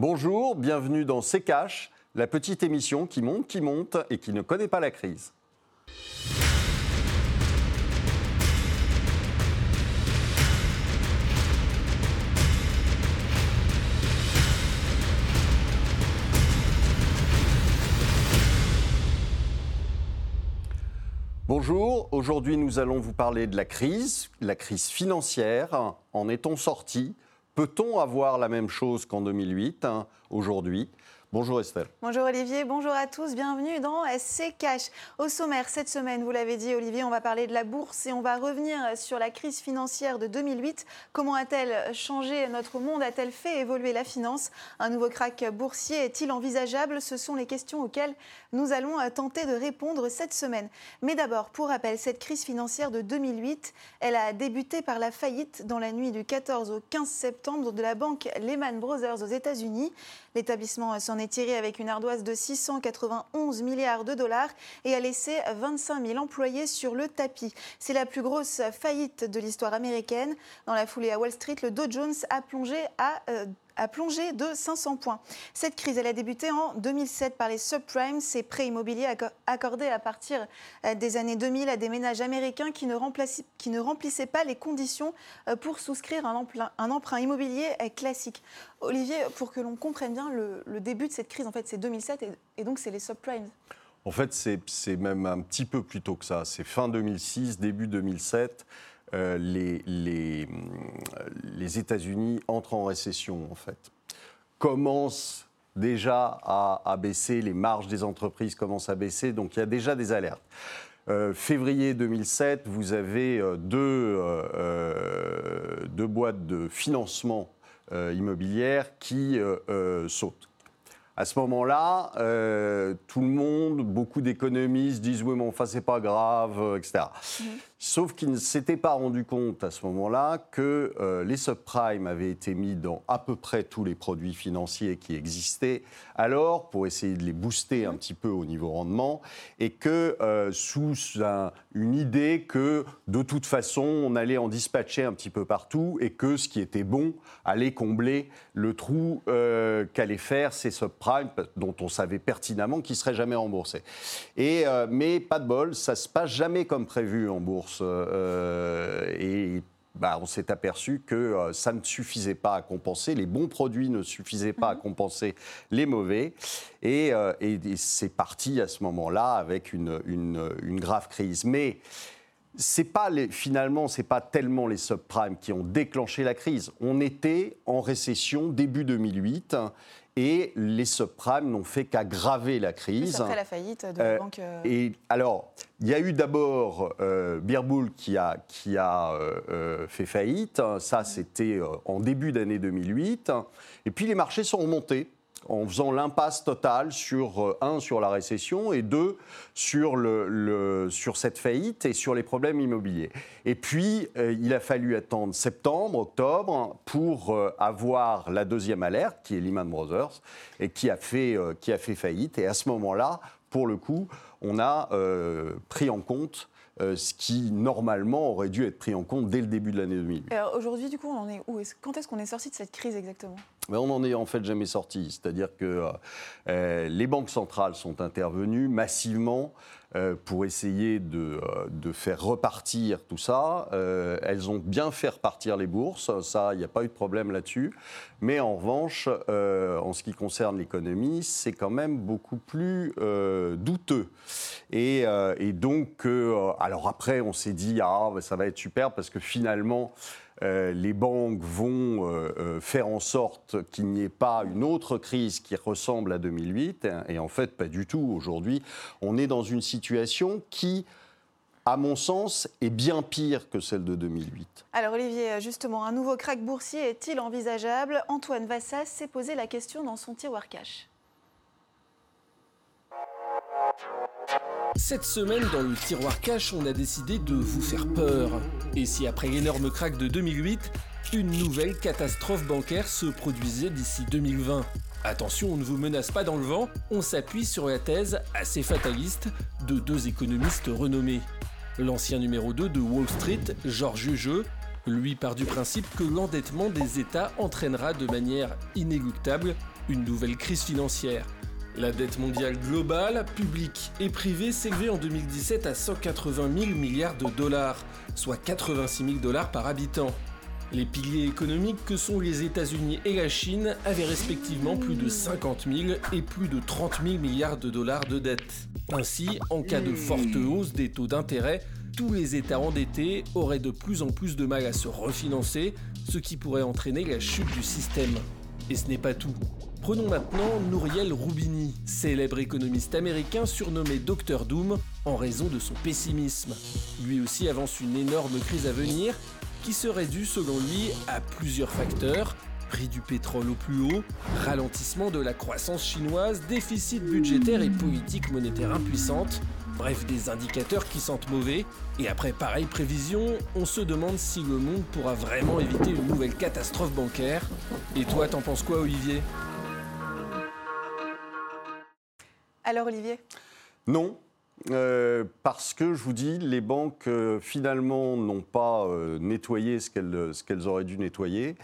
Bonjour, bienvenue dans C'est Cash, la petite émission qui monte, qui monte et qui ne connaît pas la crise. Bonjour, aujourd'hui nous allons vous parler de la crise, la crise financière. En est-on sorti? Peut-on avoir la même chose qu'en 2008 hein, aujourd'hui? Bonjour Estelle. Bonjour Olivier, bonjour à tous, bienvenue dans SC Cash. Au sommaire, cette semaine, vous l'avez dit Olivier, on va parler de la bourse et on va revenir sur la crise financière de 2008. Comment a-t-elle changé notre monde? A-t-elle fait évoluer la finance? Un nouveau crack boursier est-il envisageable? Ce sont les questions auxquelles nous allons tenter de répondre cette semaine. Mais d'abord, pour rappel, cette crise financière de 2008, elle a débuté par la faillite dans la nuit du 14 au 15 septembre de la banque Lehman Brothers aux États-Unis. L'établissement s'en est tiré avec une ardoise de 691 milliards de dollars et a laissé 25 000 employés sur le tapis. C'est la plus grosse faillite de l'histoire américaine. Dans la foulée à Wall Street, le Dow Jones a plongé à euh, a plongé de 500 points. Cette crise, elle a débuté en 2007 par les subprimes, ces prêts immobiliers accordés à partir euh, des années 2000 à des ménages américains qui ne, remplissaient pas les conditions euh, pour souscrire un emprunt, un emprunt immobilier euh, classique. Olivier, pour que l'on comprenne bien le, début de cette crise, en fait, c'est 2007 et, et donc c'est les subprimes. En fait, c'est même un petit peu plus tôt que ça. C'est fin 2006, début 2007. Euh, les, les, États-Unis entrent en récession, en fait. Commencent déjà à, baisser, les marges des entreprises commencent à baisser, donc il y a déjà des alertes. Euh, février 2007, vous avez euh, deux, boîtes de financement immobilière qui sautent. À ce moment-là, tout le monde, beaucoup d'économistes disent oui, mais enfin, c'est pas grave, etc. Sauf qu'il ne s'était pas rendu compte à ce moment-là que euh, les subprimes avaient été mis dans à peu près tous les produits financiers qui existaient alors pour essayer de les booster un petit peu au niveau rendement et que euh, sous une idée que de toute façon on allait en dispatcher un petit peu partout et que ce qui était bon allait combler le trou euh, qu'allaient faire ces subprimes dont on savait pertinemment qu'ils seraient jamais remboursés. Et, mais pas de bol, ça se passe jamais comme prévu en bourse. Euh, et bah, on s'est aperçu que euh, ça ne suffisait pas à compenser, les bons produits ne suffisaient pas à mhm. compenser les mauvais. Euh, et, c'est parti à ce moment-là avec une, une, grave crise. Mais c'est pas les, finalement, c'est pas tellement les subprimes qui ont déclenché la crise. On était en récession début 2008 et les subprimes n'ont fait qu'aggraver la crise. Après la faillite de la euh, banque. Euh, et alors, il y a eu d'abord euh, qui a, qui a euh, fait faillite. Ça, c'était en début d'année 2008. Et puis les marchés sont remontés en faisant l'impasse totale sur, euh, un, sur la récession et deux, sur, le, cette faillite et sur les problèmes immobiliers. Et puis, euh, il a fallu attendre septembre, octobre pour euh, avoir la deuxième alerte, qui est Lehman Brothers, et qui a fait, qui a fait faillite. Et à ce moment-là, pour le coup, on a pris en compte euh, ce qui normalement aurait dû être pris en compte dès le début de l'année 2000. Alors aujourd'hui, du coup, on en est où? Quand est-ce qu'on est sorti de cette crise exactement? Ben, On n'en est en fait jamais sorti. C'est-à-dire que euh, euh, les banques centrales sont intervenues massivement euh, pour essayer de, euh, de, faire repartir tout ça. Euh, elles ont bien fait repartir les bourses, ça, il n'y a pas eu de problème là-dessus. Mais en revanche, en ce qui concerne l'économie, c'est quand même beaucoup plus douteux. Et, et donc, alors après, on s'est dit, ah, ça va être super parce que finalement, euh, les banques vont euh, euh, faire en sorte qu'il n'y ait pas une autre crise qui ressemble à 2008. Et en fait, pas du tout. Aujourd'hui, on est dans une situation qui à mon sens, est bien pire que celle de 2008. Alors Olivier, justement, un nouveau crack boursier est-il envisageable? Antoine Vassas s'est posé la question dans son tiroir cash. Cette semaine, dans le tiroir cash, on a décidé de vous faire peur. Et si après l'énorme crack de 2008, une nouvelle catastrophe bancaire se produisait d'ici 2020 Attention, on ne vous menace pas dans le vent, on s'appuie sur la thèse assez fataliste de deux économistes renommés. L'ancien numéro 2 de Wall Street, Georges Jeu, lui part du principe que l'endettement des États entraînera de manière inéluctable une nouvelle crise financière. La dette mondiale globale, publique et privée, s'élevait en 2017 à 180 000 milliards de dollars, soit 86 000 dollars par habitant. Les piliers économiques que sont les États-Unis et la Chine avaient respectivement plus de 50 000 et plus de 30 000 milliards de dollars de dette. Ainsi, en cas de forte hausse des taux d'intérêt, tous les États endettés auraient de plus en plus de mal à se refinancer, ce qui pourrait entraîner la chute du système. Et ce n'est pas tout. Prenons maintenant Nouriel Roubini, célèbre économiste américain surnommé Dr Doom en raison de son pessimisme. Lui aussi avance une énorme crise à venir qui serait due selon lui à plusieurs facteurs, prix du pétrole au plus haut, ralentissement de la croissance chinoise, déficit budgétaire et politique monétaire impuissante, bref des indicateurs qui sentent mauvais, et après pareille prévision, on se demande si le monde pourra vraiment éviter une nouvelle catastrophe bancaire. Et toi, t'en penses quoi Olivier? Alors Olivier? Non, euh, parce que je vous dis, les banques euh, finalement n'ont pas euh, nettoyé ce qu'elles auraient dû nettoyer.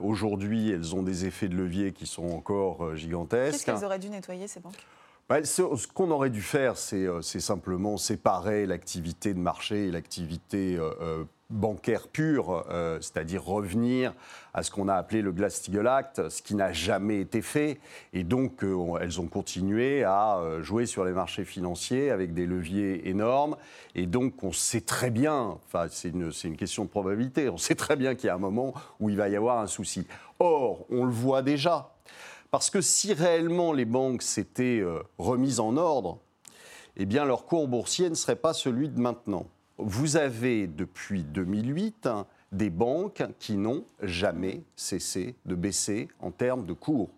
Aujourd'hui, elles ont des effets de levier qui sont encore gigantesques. Qu'est-ce qu'elles auraient dû nettoyer, ces banques? Bah, ce, qu'on aurait dû faire, c'est simplement séparer l'activité de marché et l'activité bancaire pure, euh, c'est-à-dire revenir à ce qu'on a appelé le Glass-Steagall Act, ce qui n'a jamais été fait. Et donc, euh, elles ont continué à euh, jouer sur les marchés financiers avec des leviers énormes. Et donc, on sait très bien, c'est une, une, question de probabilité, on sait très bien qu'il y a un moment où il va y avoir un souci. Or, on le voit déjà. Parce que si réellement les banques s'étaient remises en ordre, eh bien, leur cours boursier ne serait pas celui de maintenant vous avez depuis 2008 des banques qui n'ont jamais cessé de baisser en termes de cours.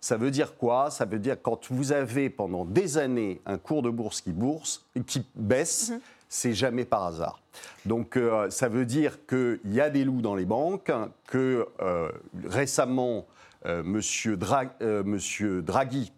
Ça veut dire quoi? Ça veut dire quand vous avez pendant des années un cours de bourse qui, bourse, qui baisse, mhm. c'est jamais par hasard. Donc euh, ça veut dire qu'il y a des loups dans les banques, que euh, récemment, euh, monsieur, monsieur, Draghi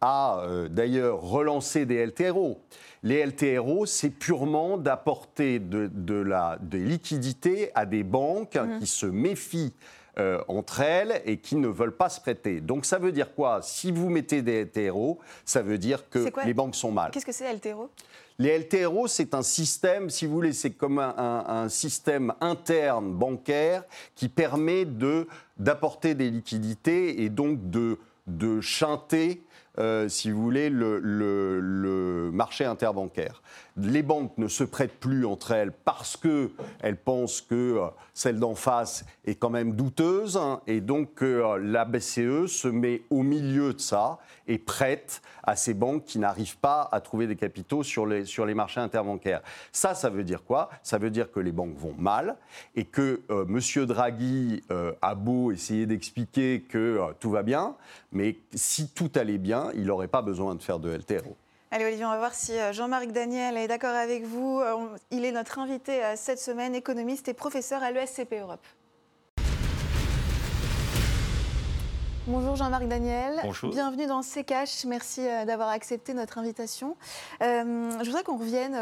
a d'ailleurs relancé des LTRO. Les LTRO, c'est purement d'apporter de, la, des liquidités à des banques mmh. qui se méfient euh, entre elles et qui ne veulent pas se prêter. Donc ça veut dire quoi? Si vous mettez des LTRO, ça veut dire que les banques sont mal. Qu'est-ce que c'est LTRO les LTRO, c'est un système, si vous voulez, c'est comme un, système interne bancaire qui permet d'apporter des liquidités et donc de, de chanter euh, si vous voulez, le, marché interbancaire. Les banques ne se prêtent plus entre elles parce qu'elles pensent que euh, celle d'en face est quand même douteuse, hein, et donc euh, la BCE se met au milieu de ça et prête à ces banques qui n'arrivent pas à trouver des capitaux sur les, sur les marchés interbancaires. Ça, ça veut dire quoi? Ça veut dire que les banques vont mal et que M. Draghi a beau essayer d'expliquer que tout va bien, mais si tout allait bien, il n'aurait pas besoin de faire de LTRO. Allez Olivier, on va voir si euh, Jean-Marc Daniel est d'accord avec vous. Euh, il est notre invité euh, cette semaine, économiste et professeur à l'ESCP Europe. Bonjour Jean-Marc Daniel. Bonjour. Bienvenue dans CKH. Merci d'avoir accepté notre invitation. je voudrais qu'on revienne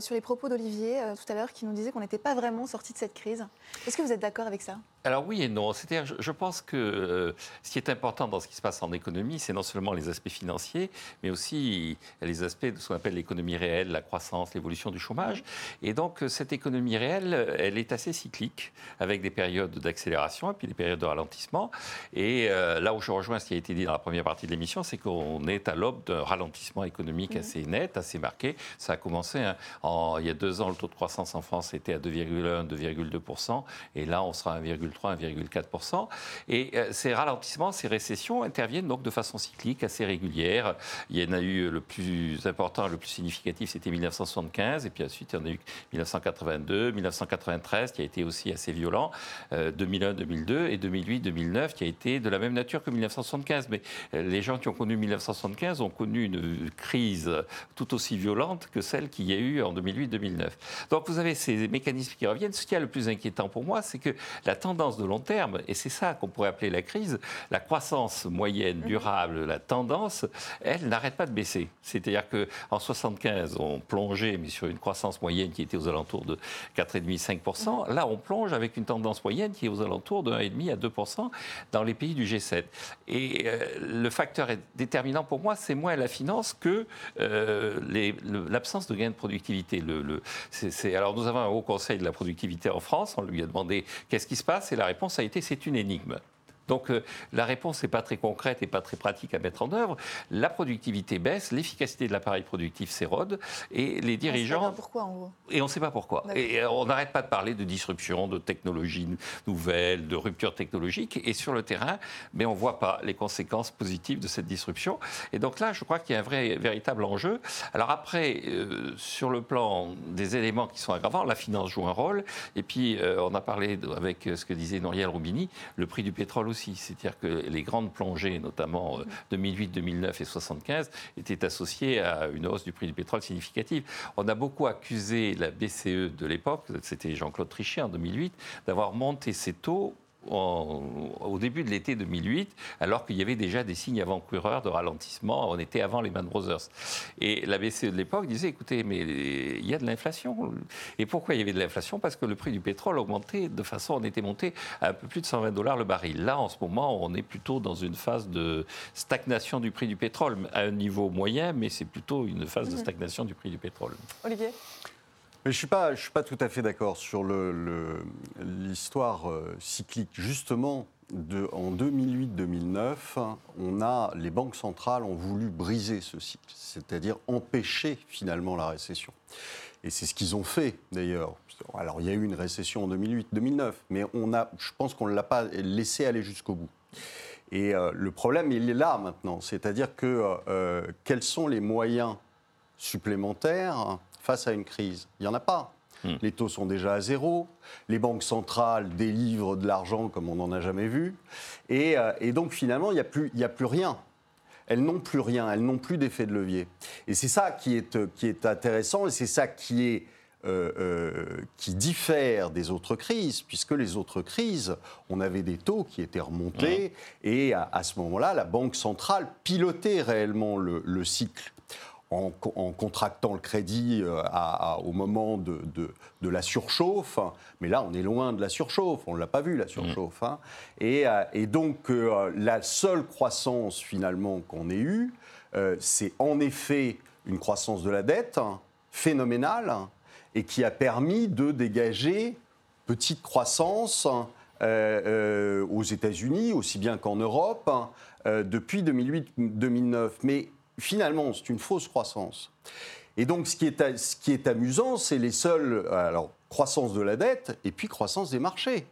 sur les propos d'Olivier tout à l'heure qui nous disait qu'on n'était pas vraiment sorti de cette crise. Est-ce que vous êtes d'accord avec ça? Alors oui et non. C'est-à-dire, je, pense que euh, ce qui est important dans ce qui se passe en économie, c'est non seulement les aspects financiers, mais aussi les aspects de ce qu'on appelle l'économie réelle, la croissance, l'évolution du chômage. Et donc cette économie réelle, elle est assez cyclique, avec des périodes d'accélération et puis des périodes de ralentissement. Et euh, là où je rejoins ce qui a été dit dans la première partie de l'émission, c'est qu'on est à l'aube d'un ralentissement économique assez net, assez marqué. Ça a commencé hein, en, il y a deux ans, le taux de croissance en France était à 2,1, 2,2%, et là on sera à 1,3 1,4%. Et euh, ces ralentissements, ces récessions interviennent donc de façon cyclique, assez régulière. Il y en a eu le plus important, le plus significatif, c'était 1975, et puis ensuite il y en a eu 1982, 1993, qui a été aussi assez violent, 2001, euh, 2002, et 2008, 2009, qui a été de la même nature que 1975. Mais euh, les gens qui ont connu 1975 ont connu une crise tout aussi violente que celle qu'il y a eu en 2008-2009. Donc vous avez ces mécanismes qui reviennent. Ce qui est le plus inquiétant pour moi, c'est que la tendance de long terme, et c'est ça qu'on pourrait appeler la crise, la croissance moyenne mhm. durable, la tendance, elle n'arrête pas de baisser. C'est-à-dire qu'en 75, on plongeait, mais sur une croissance moyenne qui était aux alentours de 4,5-5%. Mhm. Là, on plonge avec une tendance moyenne qui est aux alentours de 1,5 à 2% dans les pays du G7. Et le facteur déterminant pour moi, c'est moins la finance que l'absence de gain de productivité. Alors nous avons un haut conseil de la productivité en France, on lui a demandé qu'est-ce qui se passe, et la réponse a été c'est une énigme. Donc euh, la réponse n'est pas très concrète et pas très pratique à mettre en œuvre. La productivité baisse, l'efficacité de l'appareil productif s'érode et les dirigeants. On pourquoi en gros. Et on ne sait pas pourquoi. Et on n'arrête pas de parler de disruption, de technologies nouvelles, de rupture technologique. Et sur le terrain, mais on ne voit pas les conséquences positives de cette disruption. Et donc là, je crois qu'il y a un vrai, véritable enjeu. Alors après, euh, sur le plan des éléments qui sont aggravants, la finance joue un rôle. Et puis, euh, on a parlé avec ce que disait Noriel Roubini, le prix du pétrole aussi c'est-à-dire que les grandes plongées, notamment 2008, 2009 et 75, étaient associées à une hausse du prix du pétrole significative. On a beaucoup accusé la BCE de l'époque, c'était Jean-Claude Trichet en 2008, d'avoir monté ses taux au début de l'été 2008, alors qu'il y avait déjà des signes avant-coureurs de ralentissement. On était avant les Man Brothers. Et la BCE de l'époque disait écoutez, mais il y a de l'inflation. Et pourquoi il y avait de l'inflation? Parce que le prix du pétrole augmentait de façon, on était monté à un peu plus de 120 dollars le baril. Là, en ce moment, on est plutôt dans une phase de stagnation du prix du pétrole, à un niveau moyen, mais c'est plutôt une phase de mhm. stagnation du prix du pétrole. Olivier? Je ne suis, pas, suis pas tout à fait d'accord sur l'histoire euh, cyclique. Justement, en 2008-2009, on a, les banques centrales ont voulu briser ce cycle, c'est-à-dire empêcher finalement la récession. Et c'est ce qu'ils ont fait d'ailleurs. Alors il y a eu une récession en 2008-2009, mais on a, je pense qu'on ne l'a pas laissé aller jusqu'au bout. Et euh, le problème, il est là maintenant, c'est-à-dire que euh, quels sont les moyens supplémentaires face à une crise Il n'y en a pas. Hmm. Les taux sont déjà à zéro. Les banques centrales délivrent de l'argent comme on n'en a jamais vu. Et, euh, donc finalement, il n'y a, plus, a plus rien. Elles n'ont plus rien, elles n'ont plus d'effet de levier. Et c'est ça qui est, euh, qui est intéressant et c'est ça qui est euh, qui diffère des autres crises, puisque les autres crises, on avait des taux qui étaient remontés, et à, ce moment-là, la Banque centrale pilotait réellement le cycle en, contractant le crédit euh, au moment de, la surchauffe. Mais là, on est loin de la surchauffe. On ne l'a pas vu, la surchauffe. Hein. Euh, et, donc, euh, la seule croissance, finalement, qu'on ait eue, c'est en effet une croissance de la dette hein, phénoménale et qui a permis de dégager petite croissance aux États-Unis, aussi bien qu'en Europe, depuis 2008-2009. Mais finalement, c'est une fausse croissance. Et donc, ce qui est, ce qui est amusant, c'est les seules. Alors, croissance de la dette et puis croissance des marchés.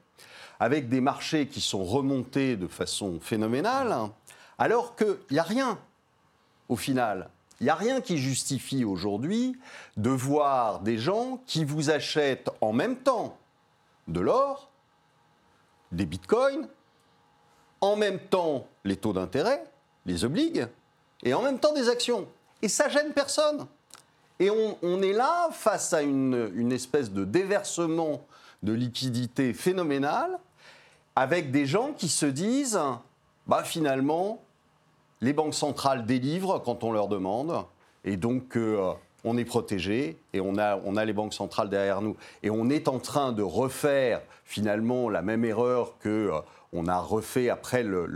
Avec des marchés qui sont remontés de façon phénoménale, alors qu'il n'y a rien, au final. Il n'y a rien qui justifie aujourd'hui de voir des gens qui vous achètent en même temps de l'or, des bitcoins, en même temps les taux d'intérêt, les obligues, et en même temps des actions. Et ça gêne personne. Et on, est là face à une, espèce de déversement de liquidités phénoménal avec des gens qui se disent bah finalement les banques centrales délivrent quand on leur demande et donc euh, on est protégé et on a, on a les banques centrales derrière nous et on est en train de refaire finalement la même erreur que euh, on a refait après le,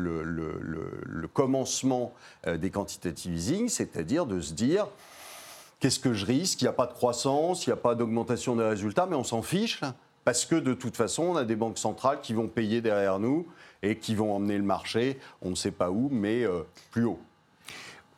commencement euh, des quantitative easing, c'est-à-dire de se dire qu'est-ce que je risque? Il n'y a pas de croissance, il n'y a pas d'augmentation des résultats, mais on s'en fiche parce que de toute façon, on a des banques centrales qui vont payer derrière nous et qui vont emmener le marché, on ne sait pas où, mais euh, plus haut.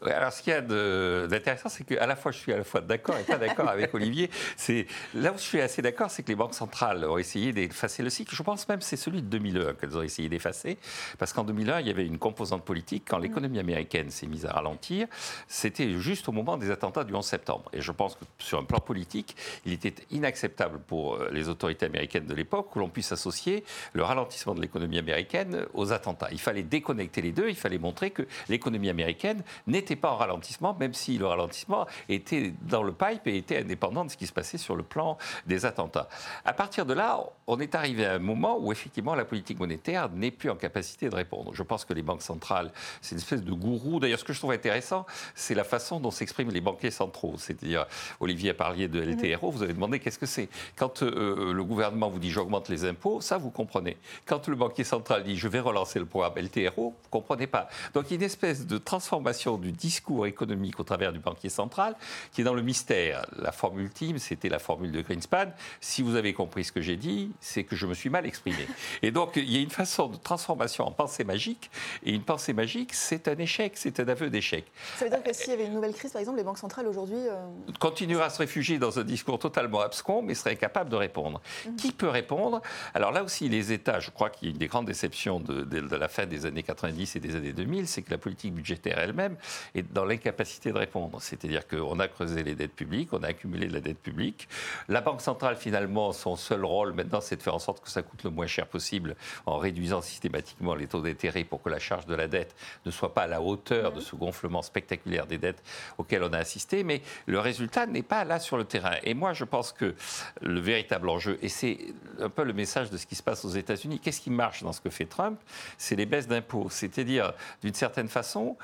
Alors, ce qu'il y a d'intéressant, c'est qu'à la fois, je suis à la fois d'accord et pas d'accord avec Olivier. C'est là où je suis assez d'accord, c'est que les banques centrales ont essayé d'effacer le cycle. Je pense même que c'est celui de 2001 qu'elles ont essayé d'effacer, parce qu'en 2001, il y avait une composante politique. Quand l'économie américaine s'est mise à ralentir, c'était juste au moment des attentats du 11 septembre. Et je pense que sur un plan politique, il était inacceptable pour euh, les autorités américaines de l'époque que l'on puisse associer le ralentissement de l'économie américaine aux attentats. Il fallait déconnecter les deux. Il fallait montrer que l'économie américaine n'était pas en ralentissement, même si le ralentissement était dans le pipe et était indépendant de ce qui se passait sur le plan des attentats. À partir de là, on est arrivé à un moment où effectivement la politique monétaire n'est plus en capacité de répondre. Je pense que les banques centrales, c'est une espèce de gourou. D'ailleurs, ce que je trouve intéressant, c'est la façon dont s'expriment les banquiers centraux. C'est-à-dire, Olivier a parlé de LTRO, vous avez demandé qu'est-ce que c'est. Quand euh, le gouvernement vous dit j'augmente les impôts, ça vous comprenez. Quand le banquier central dit je vais relancer le programme LTRO, vous ne comprenez pas. Donc il y a une espèce de transformation du discours économique au travers du banquier central qui est dans le mystère. La formule ultime, c'était la formule de Greenspan. Si vous avez compris ce que j'ai dit, c'est que je me suis mal exprimé. Et donc il y a une façon de transformation en pensée magique. Et une pensée magique, c'est un échec, c'est un aveu d'échec. Ça veut dire que s'il y avait une nouvelle crise, par exemple, les banques centrales aujourd'hui... Euh... Continuera à se réfugier dans un discours totalement abscon, mais seraient incapables de répondre. Mmh. Qui peut répondre? Alors là aussi, les États, je crois qu'il y a une des grandes déceptions de, de, de la fin des années 90 et des années 2000, c'est que la politique budgétaire elle-même est dans l'incapacité de répondre. C'est-à-dire qu'on a creusé les dettes publiques, on a accumulé de la dette publique. La Banque centrale, finalement, son seul rôle maintenant, c'est de faire en sorte que ça coûte le moins cher possible en réduisant systématiquement les taux d'intérêt pour que la charge de la dette ne soit pas à la hauteur de ce gonflement spectaculaire des dettes auquel on a assisté. Mais le résultat n'est pas là sur le terrain. Et moi, je pense que le véritable enjeu, et c'est un peu le message de ce qui se passe aux États-Unis, qu'est-ce qui marche dans ce que fait Trump? C'est les baisses d'impôts. C'est-à-dire, d'une certaine façon,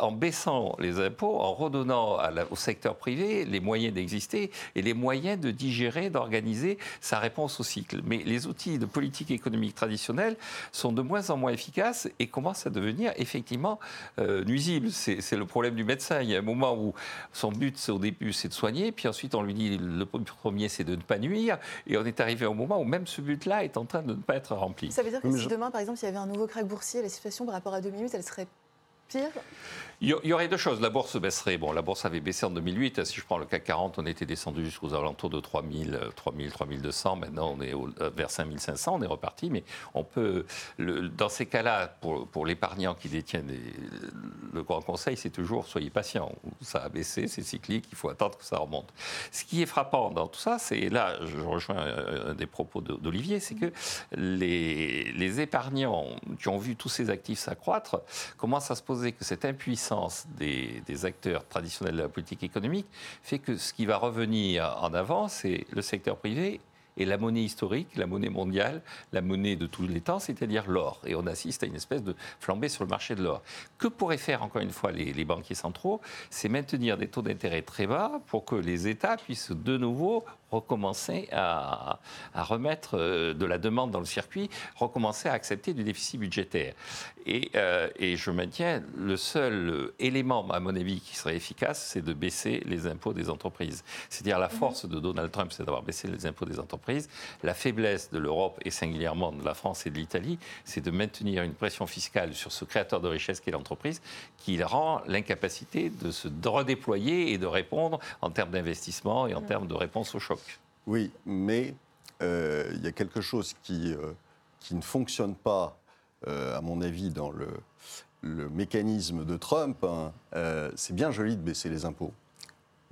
en baissant les impôts, en redonnant à la, au secteur privé les moyens d'exister et les moyens de digérer, d'organiser sa réponse au cycle. Mais les outils de politique économique traditionnelle sont de moins en moins efficaces et commencent à devenir effectivement euh, nuisibles. C'est le problème du médecin. Il y a un moment où son but, au début, c'est de soigner, puis ensuite on lui dit le premier, c'est de ne pas nuire, et on est arrivé au moment où même ce but-là est en train de ne pas être rempli. Ça veut dire que si demain, par exemple, il y avait un nouveau crack boursier, la situation par rapport à 2008, elle serait pire? Il y aurait deux choses. La bourse baisserait. Bon, la bourse avait baissé en 2008. Si je prends le CAC 40, on était descendu jusqu'aux alentours de 3000, 3000, 3200. Maintenant, on est euh, vers 5500. On est reparti. Mais on peut, dans ces cas-là, pour, l'épargnant qui détient le grand conseil, c'est toujours soyez patient. Ça a baissé, c'est cyclique. Il faut attendre que ça remonte. Ce qui est frappant dans tout ça, c'est là, je rejoins un des propos d'Olivier, c'est que les, les épargnants qui ont vu tous ces actifs s'accroître commencent à se poser que cette impuissance des, acteurs traditionnels de la politique économique fait que ce qui va revenir en avant, c'est le secteur privé et la monnaie historique, la monnaie mondiale, la monnaie de tous les temps, c'est-à-dire l'or. Et on assiste à une espèce de flambée sur le marché de l'or. Que pourraient faire, encore une fois, les banquiers centraux? C'est maintenir des taux d'intérêt très bas pour que les États puissent de nouveau recommencer à, à, remettre euh, de la demande dans le circuit, recommencer à accepter du déficit budgétaire. Et, euh, et, je maintiens, le seul élément, à mon avis, qui serait efficace, c'est de baisser les impôts des entreprises. C'est-à-dire la force de Donald Trump, c'est d'avoir baissé les impôts des entreprises. La faiblesse de l'Europe, et singulièrement de la France et de l'Italie, c'est de maintenir une pression fiscale sur ce créateur de richesse qu'est l'entreprise, qui rend l'incapacité de se redéployer et de répondre en termes d'investissement et en termes de réponse au choc. Oui, mais euh, il y a quelque chose qui, euh, ne fonctionne pas, euh, à mon avis, dans le, mécanisme de Trump. Hein. C'est bien joli de baisser les impôts.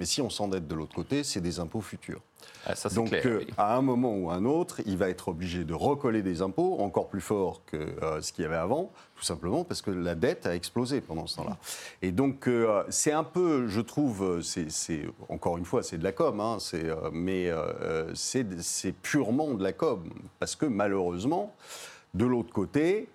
Mais si on s'endette de l'autre côté, c'est des impôts futurs. Ah, ça, Donc, clair, euh, oui. à un moment ou à un autre, il va être obligé de recoller des impôts encore plus forts que euh, ce qu'il y avait avant, tout simplement parce que la dette a explosé pendant ce temps-là. Et donc, euh, c'est un peu, je trouve, c'est encore une fois, c'est de la com, hein, mais c'est purement de la com. Parce que malheureusement, de l'autre côté,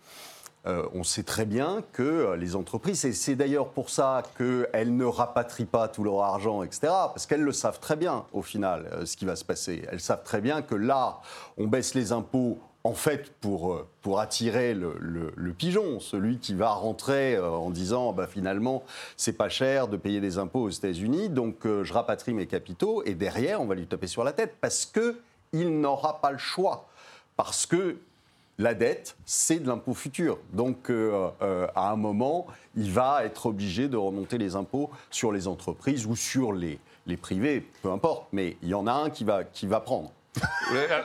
euh, on sait très bien que euh, les entreprises, et c'est d'ailleurs pour ça qu'elles ne rapatrient pas tout leur argent, etc., parce qu'elles le savent très bien, au final, euh, ce qui va se passer. Elles savent très bien que là, on baisse les impôts. En fait, pour, pour attirer le, pigeon, celui qui va rentrer en disant bah, finalement, c'est pas cher de payer des impôts aux États-Unis, donc je rapatrie mes capitaux, et derrière, on va lui taper sur la tête, parce qu'il n'aura pas le choix. Parce que la dette, c'est de l'impôt futur. Donc, euh, euh, à un moment, il va être obligé de remonter les impôts sur les entreprises ou sur les, les privés, peu importe. Mais il y en a un qui va, qui va prendre.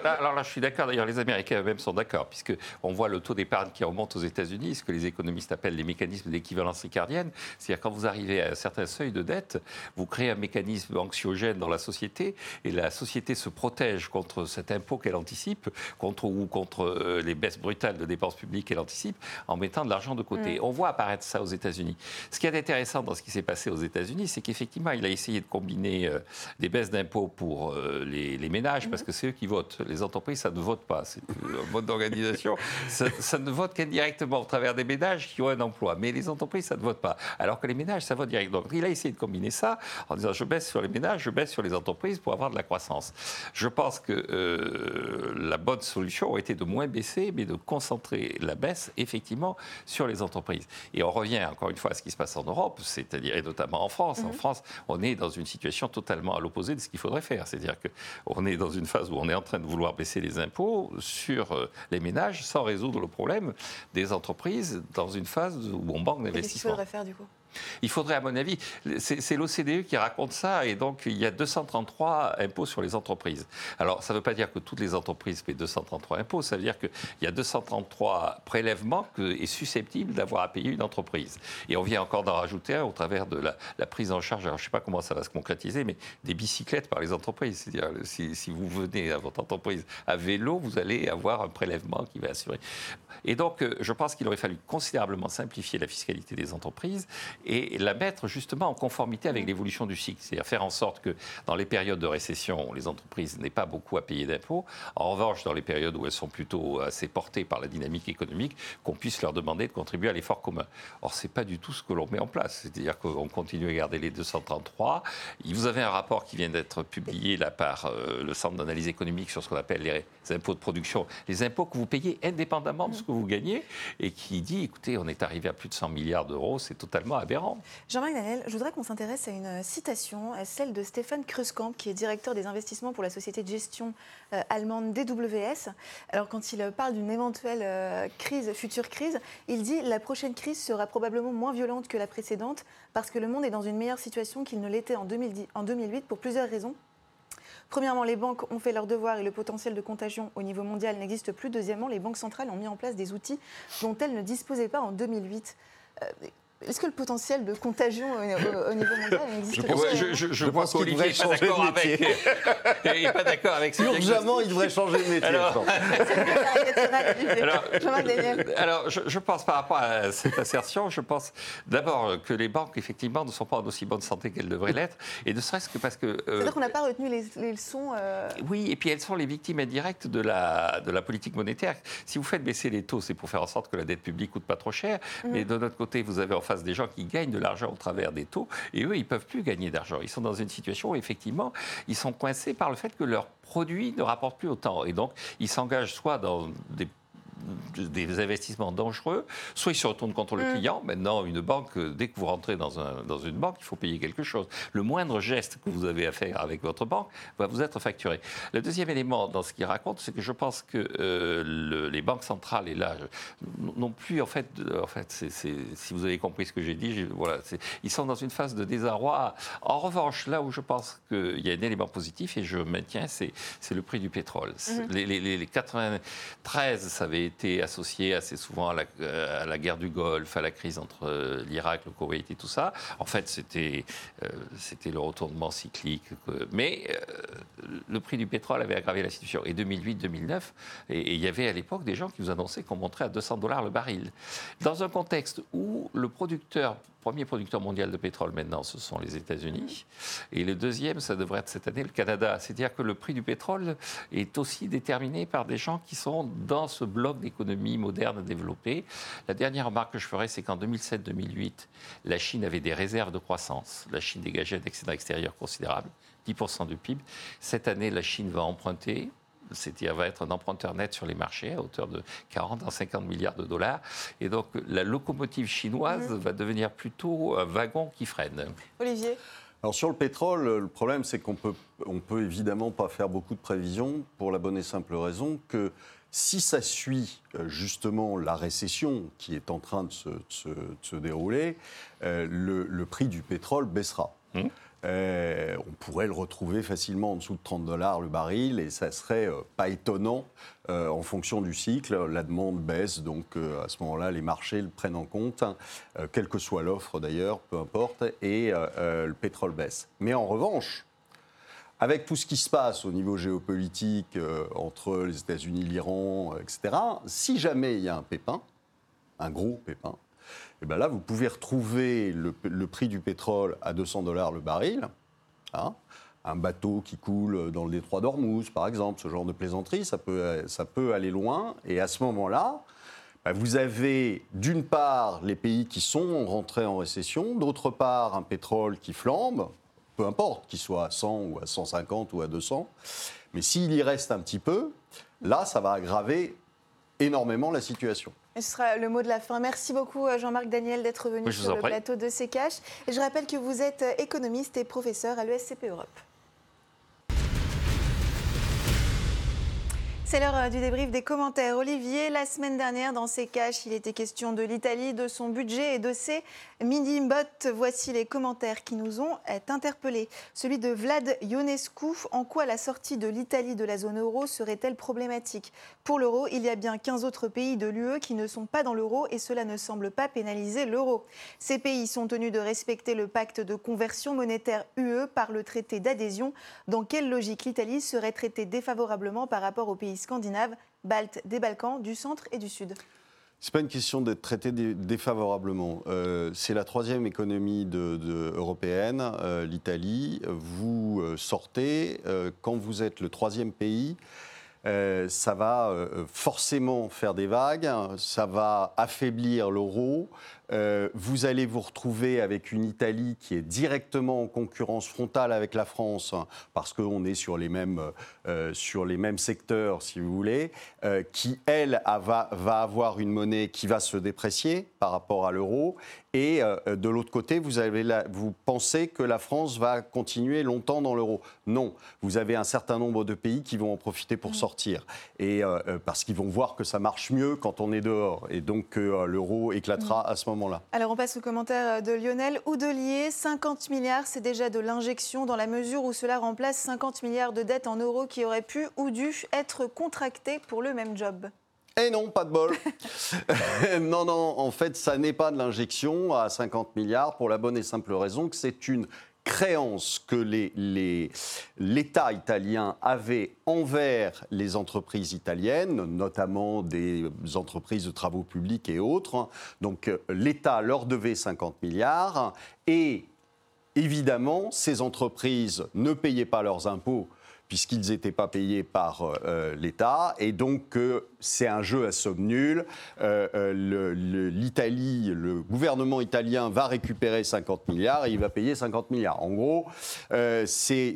Alors là, je suis d'accord. D'ailleurs, les Américains eux-mêmes sont d'accord, puisque on voit le taux d'épargne qui remonte aux États-Unis, ce que les économistes appellent les mécanismes d'équivalence ricardienne. C'est-à-dire quand vous arrivez à un certain seuil de dette, vous créez un mécanisme anxiogène dans la société, et la société se protège contre cet impôt qu'elle anticipe, contre ou contre euh, les baisses brutales de dépenses publiques qu'elle anticipe, en mettant de l'argent de côté. Mm. On voit apparaître ça aux États-Unis. Ce qui est intéressant dans ce qui s'est passé aux États-Unis, c'est qu'effectivement, il a essayé de combiner euh, des baisses d'impôts pour euh, les, les ménages, parce que c'est eux qui votent. Les entreprises, ça ne vote pas. C'est un mode d'organisation. ça, ne vote qu'indirectement au travers des ménages qui ont un emploi. Mais les entreprises, ça ne vote pas. Alors que les ménages, ça vote direct. Donc il a essayé de combiner ça en disant je baisse sur les ménages, je baisse sur les entreprises pour avoir de la croissance. Je pense que euh, la bonne solution aurait été de moins baisser, mais de concentrer la baisse effectivement sur les entreprises. Et on revient encore une fois à ce qui se passe en Europe, c'est-à-dire et notamment en France. En mhm. France, on est dans une situation totalement à l'opposé de ce qu'il faudrait faire. C'est-à-dire qu'on est dans une phase où on est en train de vouloir baisser les impôts sur euh, les ménages sans résoudre le problème des entreprises dans une phase où on banque d'investissement. Qu'est-ce qu'il faudrait faire du coup? Il faudrait, à mon avis, c'est l'OCDE qui raconte ça, et donc il y a 233 impôts sur les entreprises. Alors, ça ne veut pas dire que toutes les entreprises paient 233 impôts, ça veut dire qu'il y a 233 prélèvements que est susceptible d'avoir à payer une entreprise. Et on vient encore d'en rajouter un au travers de la, prise en charge, alors je ne sais pas comment ça va se concrétiser, mais des bicyclettes par les entreprises. C'est-à-dire, si, si vous venez à votre entreprise à vélo, vous allez avoir un prélèvement qui va assurer. Et donc, euh, je pense qu'il aurait fallu considérablement simplifier la fiscalité des entreprises et la mettre justement en conformité avec l'évolution du cycle. C'est-à-dire faire en sorte que dans les périodes de récession, les entreprises n'aient pas beaucoup à payer d'impôts. En revanche, dans les périodes où elles sont plutôt assez portées par la dynamique économique, qu'on puisse leur demander de contribuer à l'effort commun. Or, ce n'est pas du tout ce que l'on met en place. C'est-à-dire qu'on continue à garder les 233. Vous avez un rapport qui vient d'être publié là par euh, le Centre d'analyse économique sur ce qu'on appelle les impôts de production, les impôts que vous payez indépendamment de ce que vous gagnez, et qui dit, écoutez, on est arrivé à plus de 100 milliards d'euros, c'est totalement Jean-Marc Daniel, je voudrais qu'on s'intéresse à une citation, celle de Stéphane Kruskamp, qui est directeur des investissements pour la société de gestion euh, allemande DWS. Alors quand il parle d'une éventuelle euh, crise, future crise, il dit la prochaine crise sera probablement moins violente que la précédente parce que le monde est dans une meilleure situation qu'il ne l'était en, en 2008 pour plusieurs raisons. Premièrement, les banques ont fait leur devoir et le potentiel de contagion au niveau mondial n'existe plus. Deuxièmement, les banques centrales ont mis en place des outils dont elles ne disposaient pas en 2008. Est-ce que le potentiel de contagion au, niveau mondial existe Je, je, je, pense qu'Olivier n'est pas d'accord avec. il n'est pas d'accord avec ça. Urgemment, il devrait changer de métier. Alors, alors, je, pense par rapport à cette assertion, je pense d'abord que les banques, effectivement, ne sont pas en aussi bonne santé qu'elles devraient l'être. Et ne serait-ce que parce que. Euh, C'est-à-dire qu'on n'a pas retenu les, leçons. Euh, oui, et puis elles sont les victimes indirectes de la, de la politique monétaire. Si vous faites baisser les taux, c'est pour faire en sorte que la dette publique coûte pas trop cher. Mhm. Mais de notre côté, vous avez en des gens qui gagnent de l'argent au travers des taux, et eux, ils ne peuvent plus gagner d'argent. Ils sont dans une situation où, effectivement, ils sont coincés par le fait que leurs produits ne rapportent plus autant. Et donc, ils s'engagent soit dans des des investissements dangereux, soit ils se retournent contre le mm. client. Maintenant, une banque, dès que vous rentrez dans, un, dans, une banque, il faut payer quelque chose. Le moindre geste que vous avez à faire avec votre banque va vous être facturé. Le deuxième élément dans ce qu'il raconte, c'est que je pense que euh, les banques centrales, et là, non plus, en fait, en fait si vous avez compris ce que j'ai dit, voilà, ils sont dans une phase de désarroi. En revanche, là où je pense qu'il y a un élément positif, et je maintiens, c'est le prix du pétrole. Mm-hmm. Les, les, les 93, ça avait été associé assez souvent à la, euh, à la, guerre du Golfe, à la crise entre euh, l'Irak, le Koweït et tout ça. En fait, c'était euh, le retournement cyclique. Mais le prix du pétrole avait aggravé la situation. Et 2008-2009, et, il y avait à l'époque des gens qui nous annonçaient qu'on monterait à 200 dollars le baril. Dans un contexte où le producteur premier producteur mondial de pétrole maintenant, ce sont les États-Unis. Et le deuxième, ça devrait être cette année, le Canada. C'est-à-dire que le prix du pétrole est aussi déterminé par des gens qui sont dans ce bloc d'économie moderne développée. La dernière remarque que je ferai, c'est qu'en 2007-2008, la Chine avait des réserves de croissance. La Chine dégageait un excédent extérieur considérable, 10% du PIB. Cette année, la Chine va emprunter c'est-à-dire va être un emprunteur net sur les marchés à hauteur de 40 à 50 milliards de dollars. Et donc la locomotive chinoise mhm. va devenir plutôt un wagon qui freine. Olivier alors sur le pétrole, le problème c'est qu'on peut, on peut évidemment pas faire beaucoup de prévisions pour la bonne et simple raison que si ça suit euh, justement la récession qui est en train de se, dérouler, euh, le, prix du pétrole baissera. Mmh. Euh, on pourrait le retrouver facilement en dessous de 30 dollars le baril et ça serait euh, pas étonnant euh, en fonction du cycle. La demande baisse, donc à ce moment-là, les marchés le prennent en compte, hein, quelle que soit l'offre d'ailleurs, peu importe, et le pétrole baisse. Mais en revanche, avec tout ce qui se passe au niveau géopolitique entre les États-Unis, l'Iran, etc., si jamais il y a un pépin, un gros pépin, et eh bien là, vous pouvez retrouver le, prix du pétrole à 200 dollars le baril. Hein. un bateau qui coule dans le détroit d'Ormuz, par exemple, ce genre de plaisanterie, ça peut, ça peut aller loin. Et à ce moment-là, bah, vous avez d'une part les pays qui sont rentrés en récession, d'autre part un pétrole qui flambe, peu importe qu'il soit à 100 ou à 150 ou à 200. Mais s'il y reste un petit peu, là, ça va aggraver énormément la situation. ce sera le mot de la fin. Merci beaucoup euh, Jean-Marc Daniel d'être venu sur le plateau de CKH. Et je rappelle que vous êtes euh, économiste et professeur à l'ESCP Europe. C'est l'heure euh, du débrief des commentaires. Olivier, la semaine dernière, dans ses caches, il était question de l'Italie, de son budget et de ses mini-bots. Voici les commentaires qui nous ont interpellés. Celui de Vlad Ionescu. En quoi la sortie de l'Italie de la zone euro serait-elle problématique? Pour l'euro, il y a bien 15 autres pays de l'UE qui ne sont pas dans l'euro et cela ne semble pas pénaliser l'euro. Ces pays sont tenus de respecter le pacte de conversion monétaire UE par le traité d'adhésion. Dans quelle logique l'Italie serait traitée défavorablement par rapport aux pays scandinaves, baltes, des Balkans, du centre et du sud c'est pas une question d'être traité défavorablement. Euh, c'est la troisième économie européenne, euh, l'Italie. Vous euh, sortez, quand vous êtes le troisième pays, ça va forcément faire des vagues, ça va affaiblir l'euro, euh, vous allez vous retrouver avec une Italie qui est directement en concurrence frontale avec la France, hein, parce qu'on est sur les, mêmes, euh, sur les mêmes secteurs, si vous voulez, euh, qui, elle, va, va avoir une monnaie qui va se déprécier par rapport à l'euro. Et de l'autre côté, vous, avez vous pensez que la France va continuer longtemps dans l'euro. Non, vous avez un certain nombre de pays qui vont en profiter pour mmh. sortir. Et parce qu'ils vont voir que ça marche mieux quand on est dehors. Et donc l'euro éclatera mmh. à ce moment alors on passe au commentaire de Lionel Houdelier. 50 milliards, c'est déjà de l'injection dans la mesure où cela remplace 50 milliards de dettes en euros qui auraient pu ou dû être contractées pour le même job. Eh non, pas de bol. non, non, en fait, ça n'est pas de l'injection à 50 milliards pour la bonne et simple raison que c'est une créance que l'État italien avait envers les entreprises italiennes, notamment des entreprises de travaux publics et autres. Donc l'État leur devait 50 milliards et évidemment, ces entreprises ne payaient pas leurs impôts puisqu'ils n'étaient pas payés par euh, euh, l'État. Et donc, euh, c'est un jeu à somme nulle. L'Italie, le, gouvernement italien va récupérer 50 milliards et il va payer 50 milliards. En gros, c'est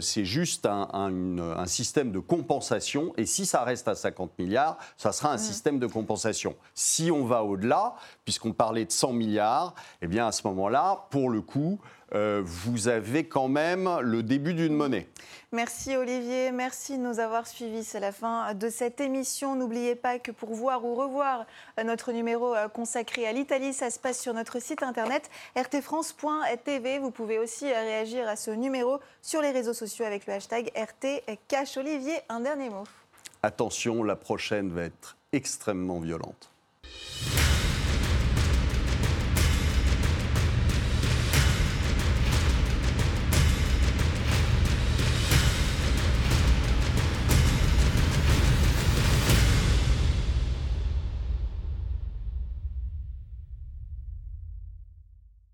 juste un, un, système de compensation. Et si ça reste à 50 milliards, ça sera un système de compensation. Si on va au-delà, puisqu'on parlait de 100 milliards, eh bien, à ce moment-là, pour le coup, euh, vous avez quand même le début d'une monnaie. Merci Olivier, merci de nous avoir suivis. C'est la fin de cette émission. N'oubliez pas que pour voir ou revoir notre numéro euh, consacré à l'Italie, ça se passe sur notre site internet rtfrance.tv. Vous pouvez aussi euh, réagir à ce numéro sur les réseaux sociaux avec le hashtag RT Olivier, un dernier mot. Attention, la prochaine va être extrêmement violente.